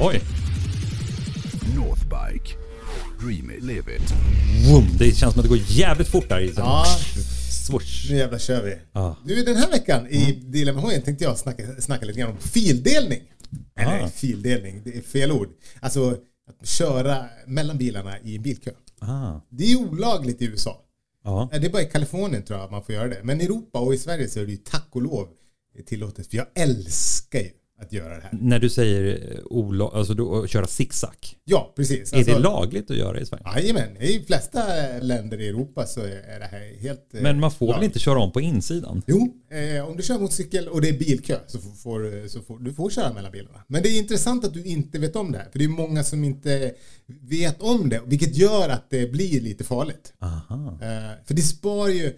Oj. Northbike. Dream it, live it. Vroom. Det känns som att det går jävligt fort där i. Ja. Swoosh. Nu jävlar kör vi. Ja. Du, den här veckan i Dealen med hojen tänkte jag snacka, snacka lite grann om fildelning. Eller Ah. fildelning, det är fel ord. Alltså att köra mellan bilarna i en bilkö. Ah. Det är olagligt i USA. Ja. Det är bara i Kalifornien tror jag att man får göra det. Men i Europa och i Sverige så är det ju tack och lov tillåtet. För jag älskar ju att göra det här. När du säger eh, ola- alltså då, köra zigzag. Ja, precis. Är det lagligt att göra i Sverige? Jajamän, i de flesta länder i Europa så är det här helt... eh, Men man får väl lagligt. inte köra om på insidan? Jo, eh, om du kör motorcykel och det är bilkö så får, får, så får du får köra mellan bilarna. Men det är intressant att du inte vet om det här. För det är många som inte vet om det. Vilket gör att det blir lite farligt. Aha. Eh, för det spar ju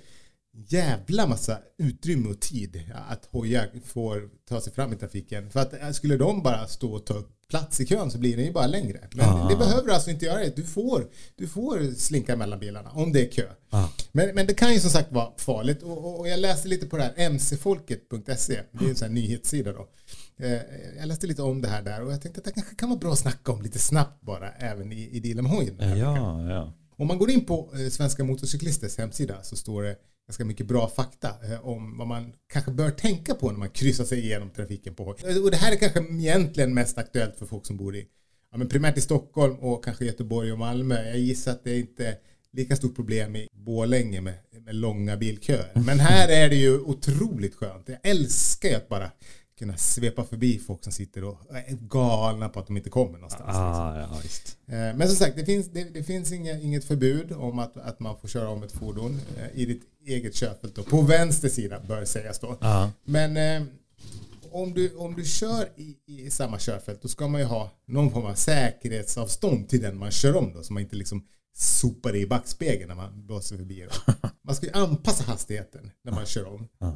jävla massa utrymme och tid att hojar får ta sig fram i trafiken. För att eh, skulle de bara stå och ta upp plats i kön så blir den ju bara längre. Men Ah. det behöver du alltså inte göra. Du får, du får slinka mellan bilarna om det är kö. Ah. Men, men det kan ju som sagt vara farligt. Och, och, jag läste lite på det här mcfolket.se. Det är en sån här nyhetssida då. Eh, Jag läste lite om det här där och jag tänkte att det kanske kan vara bra att snacka om lite snabbt bara även i, i med hojen. veckan. Ja, ja. Om man går in på eh, Svenska Motorcyklisters hemsida så står det ganska mycket bra fakta eh, om vad man kanske bör tänka på när man kryssar sig igenom trafiken på. Och det här är kanske egentligen mest aktuellt för folk som bor i ja, men primärt i Stockholm och kanske Göteborg och Malmö. Jag gissar att det är inte är lika stort problem i Borlänge med, med långa bilköer. Men här är det ju otroligt skönt. Jag älskar ju att bara kunna svepa förbi folk som sitter och är galna på att de inte kommer någonstans. Ah, ja, visst. Eh, Men som sagt, det finns, det, det finns inga, inget förbud om att, att man får köra om ett fordon eh, i ditt eget körfält. Då. På vänster sida bör sägas då. Ja. Men eh, om, du, om du kör i, i samma körfält då ska man ju ha någon form av säkerhetsavstånd till den man kör om då. Så man inte liksom sopar i backspegeln när man blåser förbi. Då. Man ska ju anpassa hastigheten när man kör om. Eh,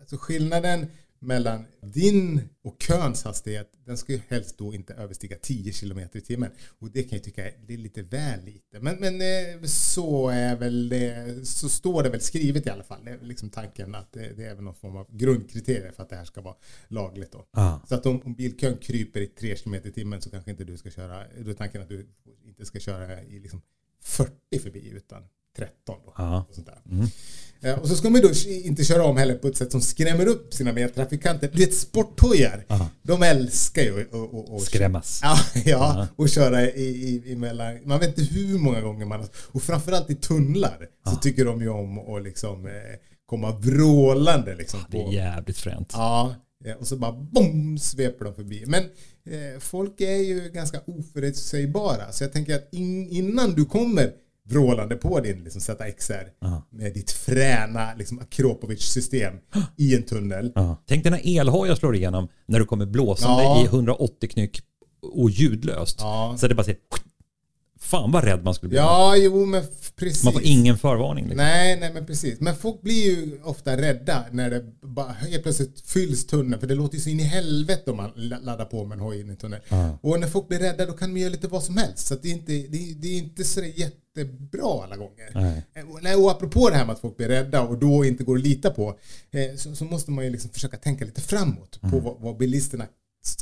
Alltså skillnaden mellan din och köns hastighet, den ska ju helst då inte överstiga 10 km i timmen. Och det kan jag tycka är, lite väl lite. Men, men eh, så är väl det, så står det väl skrivet i alla fall. Det är liksom tanken att det, det är väl någon form av grundkriterier för att det här ska vara lagligt då. Ah. Så att om, om bilkön kryper i 3 km i timmen så kanske inte du ska köra, då är tanken att du inte ska köra i liksom 40 förbi utan 13 då. Ja. Och, sånt där. Eh, och så ska man då inte köra om heller på ett sätt som skrämmer upp sina medtrafikanter. Du vet sporthojar, Aha. de älskar ju att- Skrämmas. Ja, ja och köra i, i, emellan. Man vet inte hur många gånger man har... Och framförallt i tunnlar så tycker de ju om att liksom eh, komma vrålande liksom. Det är på- jävligt fränt. Ja, eh, och så bara bom sveper de förbi. Men eh, folk är ju ganska oförutsägbara. Så jag tänker att in, innan du kommer vrålande på din liksom, ZXR Ja. med ditt fräna liksom, Akropovic-system i en tunnel. Ja. Tänk dig när elhojar slår igenom när du kommer blåsande Ja. i 180 knyck och ljudlöst. Ja. Så det bara säger Fan vad rädd man skulle bli. Ja, jo men precis. Man får ingen förvarning. Liksom. Nej, nej men precis. Men folk blir ju ofta rädda när det bara helt plötsligt fylls tunneln. För det låter ju så in i helvete om man la- laddar på med en hoj in i tunneln. Ja. Och när folk blir rädda då kan de göra lite vad som helst. Så det, är inte, det, det är inte så jättebra alla gånger. Nej. Eh, Och, nej, och apropå det här med att folk blir rädda och då inte går att lita på. Eh, så, så måste man ju liksom försöka tänka lite framåt på vad, vad bilisterna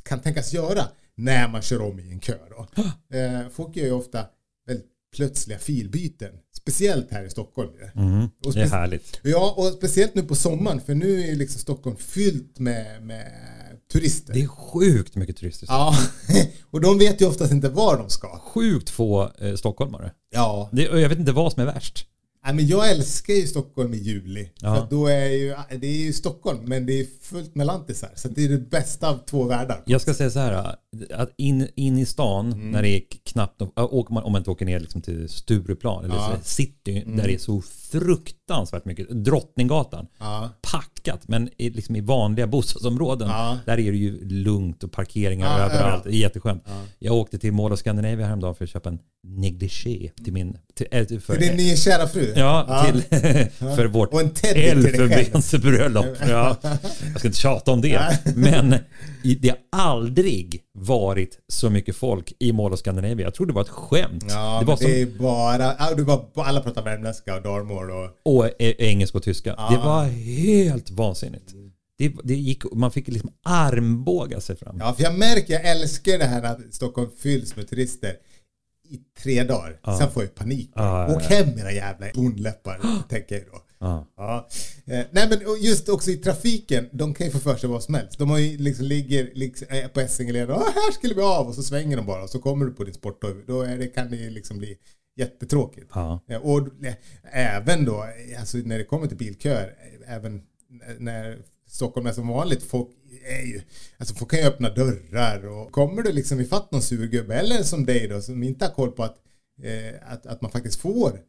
kan tänkas göra när man kör om i en kö. Då. Eh, folk gör ju ofta väldigt plötsliga filbyten. Speciellt här i Stockholm. Mm, det är härligt. Ja, och speciellt nu på sommaren för nu är liksom Stockholm fyllt med, med turister. Det är sjukt mycket turister. Ja, och de vet ju oftast inte var de ska. Sjukt få eh, stockholmare. Ja, Det, och jag vet inte vad som är värst. Nej, men jag älskar ju Stockholm i juli. Ja. För då är ju, det är ju Stockholm men det är fullt med lantisar. Så det är det bästa av två världar. Jag ska säga så här, att in, in i stan Mm. när det är knappt, äh, åker man, om man inte åker ner liksom till Stureplan eller Ja. Mm. city, där det är så fruktansvärt mycket, Drottninggatan, Ja. packat, men i, liksom i vanliga bostadsområden, Ja. där är det ju lugnt och parkeringar Ja, överallt. är jätteskönt. Jag åkte till Mall of Scandinavia häromdagen för att köpa en negligé till min, till, äh, för, För din nya kära fru? Ja, till, för vårt elfenbensbröllop. Ja, jag ska inte tjata om det. Men det har aldrig varit så mycket folk i Mall of Scandinavia. Jag trodde det var ett skämt. Ja, det var som, det är bara, ja, du bara, alla pratar värmländska och dalmål och... och engelska och tyska. Det var helt vansinnigt. Det, det gick, man fick liksom armbåga sig fram. Ja, för jag märker, jag älskar det här att Stockholm fylls med turister i tre dagar. Sen får jag panik. Ja, ja, Åk hem era jävla bondläppar, tänker jag då. Ja. Ja. Eh, nej men just också i trafiken, de kan ju få för sig vad som helst. De har ju liksom ligger liksom, eh, på Essingeleden och här skulle vi av och så svänger de bara och så kommer du på din sporthoj. Då är det, kan det ju liksom bli jättetråkigt. Ja. Eh, Och även då, alltså när det kommer till bilköer, även när Stockholm är som vanligt, folk är ju, alltså folk kan ju öppna dörrar och kommer du liksom ifatt någon surgubbe eller som dig då som inte har koll på att, eh, att, att man faktiskt får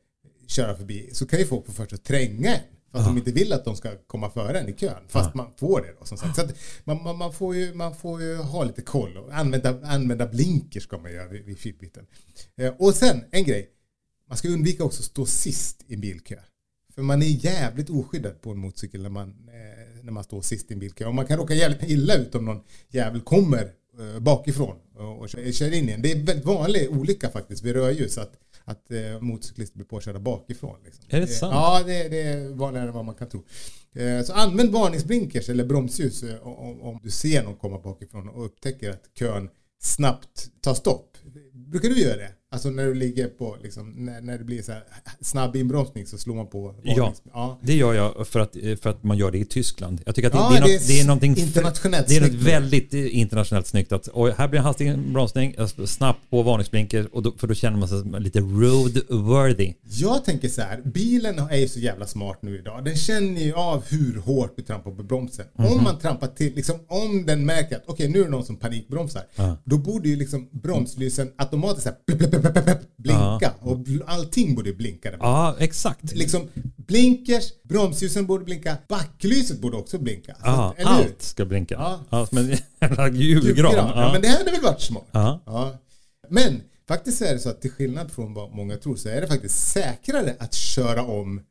köra förbi så kan ju folk få för sig att tränga en. För att de inte vill att de ska komma före en i kön. Fast man får det då som sagt. Så man, man, man, får ju, man får ju ha lite koll och använda, använda blinker ska man göra vid, vid fitbiten. Eh, och sen en grej. Man ska undvika också att stå sist i en bilkö. För man är jävligt oskyddad på en motorcykel när man, eh, när man står sist i en bilkö. Och man kan råka jävligt illa ut om någon jävel kommer eh, bakifrån och, och kör, kör in igen. Det är en väldigt vanlig olycka faktiskt vid rödljus att, att eh, motorcyklister blir påkörda bakifrån. Liksom. Är det sant? Ja, det, det är vanligare än vad man kan tro. Eh, så använd varningsblinkers eller bromsljus eh, om, om du ser någon komma bakifrån och upptäcker att kön snabbt tar stopp. Brukar du göra det? Alltså när du ligger på, liksom, när, när det blir så här snabb inbromsning så slår man på Ja. ja. Det gör jag för att, för att man gör det i Tyskland. Jag tycker att det, Ja, det, är, det något, är det är någonting internationellt Det är något väldigt eh, internationellt snyggt. Att, och här blir en hastig inbromsning, snabbt på varningsblinker och då, för då känner man sig lite roadworthy. Jag tänker så här, bilen är ju så jävla smart nu idag. Den känner ju av hur hårt du trampar på bromsen. Mhm. Om man trampar till, liksom om den märker att okej nu är det någon som panikbromsar. Då borde ju liksom bromslysen automatiskt så här, blinka. Och allting borde blinka. Ja, exakt. Liksom blinkers, bromsljusen borde blinka, backlyset borde också blinka. Ja, allt ska blinka. Ja. Ja. som en jävla julgran. Ja. Men det hade väl varit smart. Ja. Ja. Men faktiskt är det så att till skillnad från vad många tror så är det faktiskt säkrare att köra om,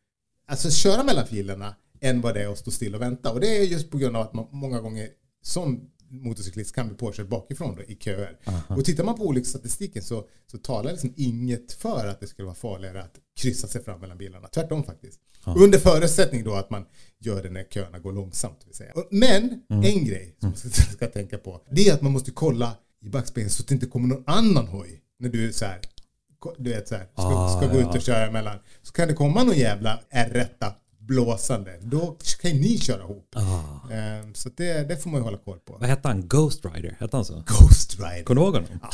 alltså köra mellan filerna än vad det är att stå still och vänta. Och det är just på grund av att man många gånger som motorcyklist kan bli påkörd bakifrån då, i köer. Och tittar man på olycksstatistiken så, så talar liksom inget för att det skulle vara farligare att kryssa sig fram mellan bilarna. Tvärtom faktiskt. Under förutsättning då att man gör det när köerna går långsamt. Vill säga. Men en grej som man ska, ska tänka på det är att man måste kolla i backspegeln så att det inte kommer någon annan hoj när du är så här du vet så här, ska, Ah, ska gå ja. ut och köra emellan. Så kan det komma någon jävla R1 blåsande. Då kan ni köra ihop. Ah. Ehm, Så det, det får man ju hålla koll på. Vad hette han? Ghost Rider? Hette han så? Ghost Rider. Kommer du ihåg honom? Ja,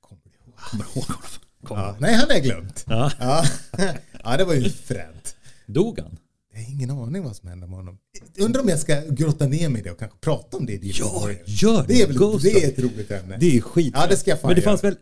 kommer du ihåg? Kommer du ihåg honom? Kom. Ja, nej, han är glömt. Ja. Ja. ja, det var ju fränt. Dog han? Jag har ingen aning vad som hände med honom. Undrar om jag ska grotta ner mig i det och kanske prata om det i Ja, gör det. Är väl, Ghost det är ett roligt ämne. Det är skit. Ja, det ska jag fan Men det göra. fanns väl,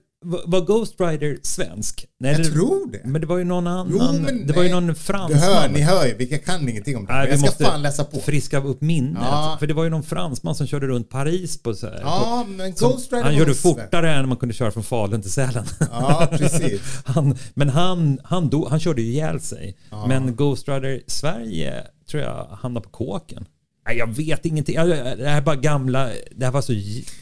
var Ghost Rider svensk? Nej, Jag det- tror det. Men det var ju någon annan. Jo, men det var ju någon fransman. hör, ni hör ju, vi kan ingenting om det. Nej, jag ska måste fan läsa på. friska upp minnet. Ja. För det var ju någon fransman som körde runt Paris på så här, Ja, men Ghost Rider Han gjorde fortare än man kunde köra från Falun till Sälen. Ja, precis. han, men han, han, dog, han körde ju ihjäl sig. Men Ghost Rider Sverige tror jag hamnade på kåken. Nej, jag vet ingenting. Det här är bara gamla... Det här var så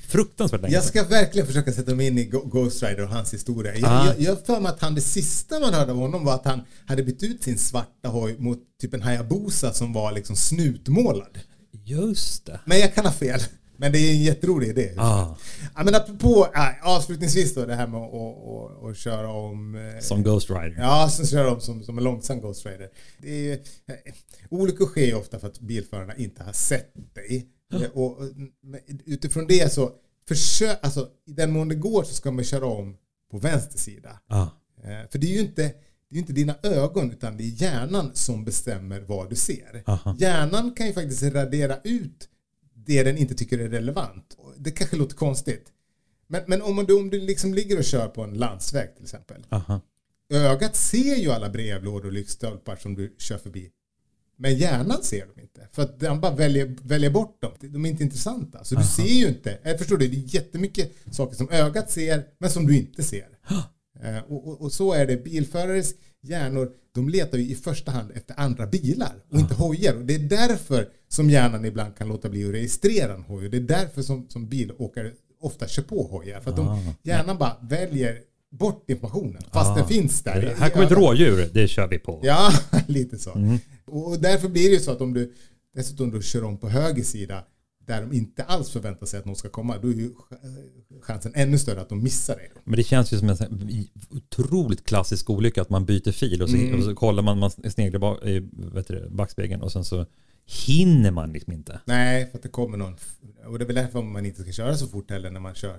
fruktansvärt länge Jag ska verkligen försöka sätta mig in i Ghost Rider och hans historia. Jag, Ah. jag, jag för mig att han, det sista man hörde av honom var att han hade bytt ut sin svarta hoj mot typ en Hayabusa som var liksom snutmålad. Just det. Men jag kan ha fel. Men det är en jätterolig idé. Ah, Ja, men apropå, avslutningsvis då det här med att att- att- att köra om... eh, som Ghost Rider. Ja, som kör om som, som en långsam Ghost Rider. Det är, eh, olyckor sker ju ofta för att bilförarna inte har sett dig. Eh, Och, och, utifrån det så, försök, alltså, i den mån det går så ska man köra om på vänster sida. Ah. För det är ju inte, det är inte dina ögon utan det är hjärnan som bestämmer vad du ser. Aha. Hjärnan kan ju faktiskt radera ut det den inte tycker är relevant. Det kanske låter konstigt. Men, men om du, om du liksom ligger och kör på en landsväg till exempel. Aha. Ögat ser ju alla brevlådor och lyktstolpar som du kör förbi. Men hjärnan ser dem inte. För att den bara väljer, väljer bort dem. De är inte intressanta. Så du ser ju inte. Jag förstår det, det är jättemycket saker som ögat ser men som du inte ser. Eh, Och, och, och så är det. Bilförares hjärnor, de letar ju i första hand efter andra bilar och inte hojar. Och det är därför som hjärnan ibland kan låta bli att registrera en hoj. Och det är därför som, som bilåkare ofta kör på hojar. För att de, hjärnan bara väljer bort informationen fast den finns där. Här kommer ett rådjur, det kör vi på. Ja, lite så. Och därför blir det ju så att om du dessutom du kör om på höger sida där de inte alls förväntar sig att någon ska komma, då är ju ch- chansen ännu större att de missar. Då. Men det känns ju som en otroligt klassisk olycka att man byter fil och så, Mm. och så kollar man, man sneglar bak, i det, backspegeln och sen så hinner man liksom inte. Nej, för att det kommer någon. Och det är väl därför man inte ska köra så fort heller när man kör.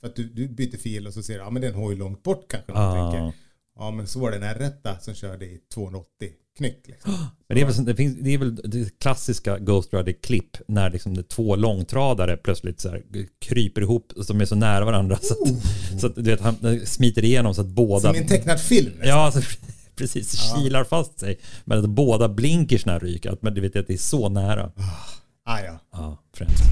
För att du, du byter fil och så ser du, ja men det är en hoj långt bort kanske. Ah. Man tänker. Ja men så var det den här rätta som körde i 280 knyck. Liksom. Men det är väl, det finns, det är väl det klassiska Ghost Rider-klipp när liksom det två långtradare plötsligt så här kryper ihop som är så nära varandra så att, så att du vet, han smiter igenom så att båda... Som i en tecknad film. nästan. Ja, alltså, precis. Kilar fast sig. Men att båda blinkersna ryker. Men du vet att det är så nära. Ah, ja. Ja, främst.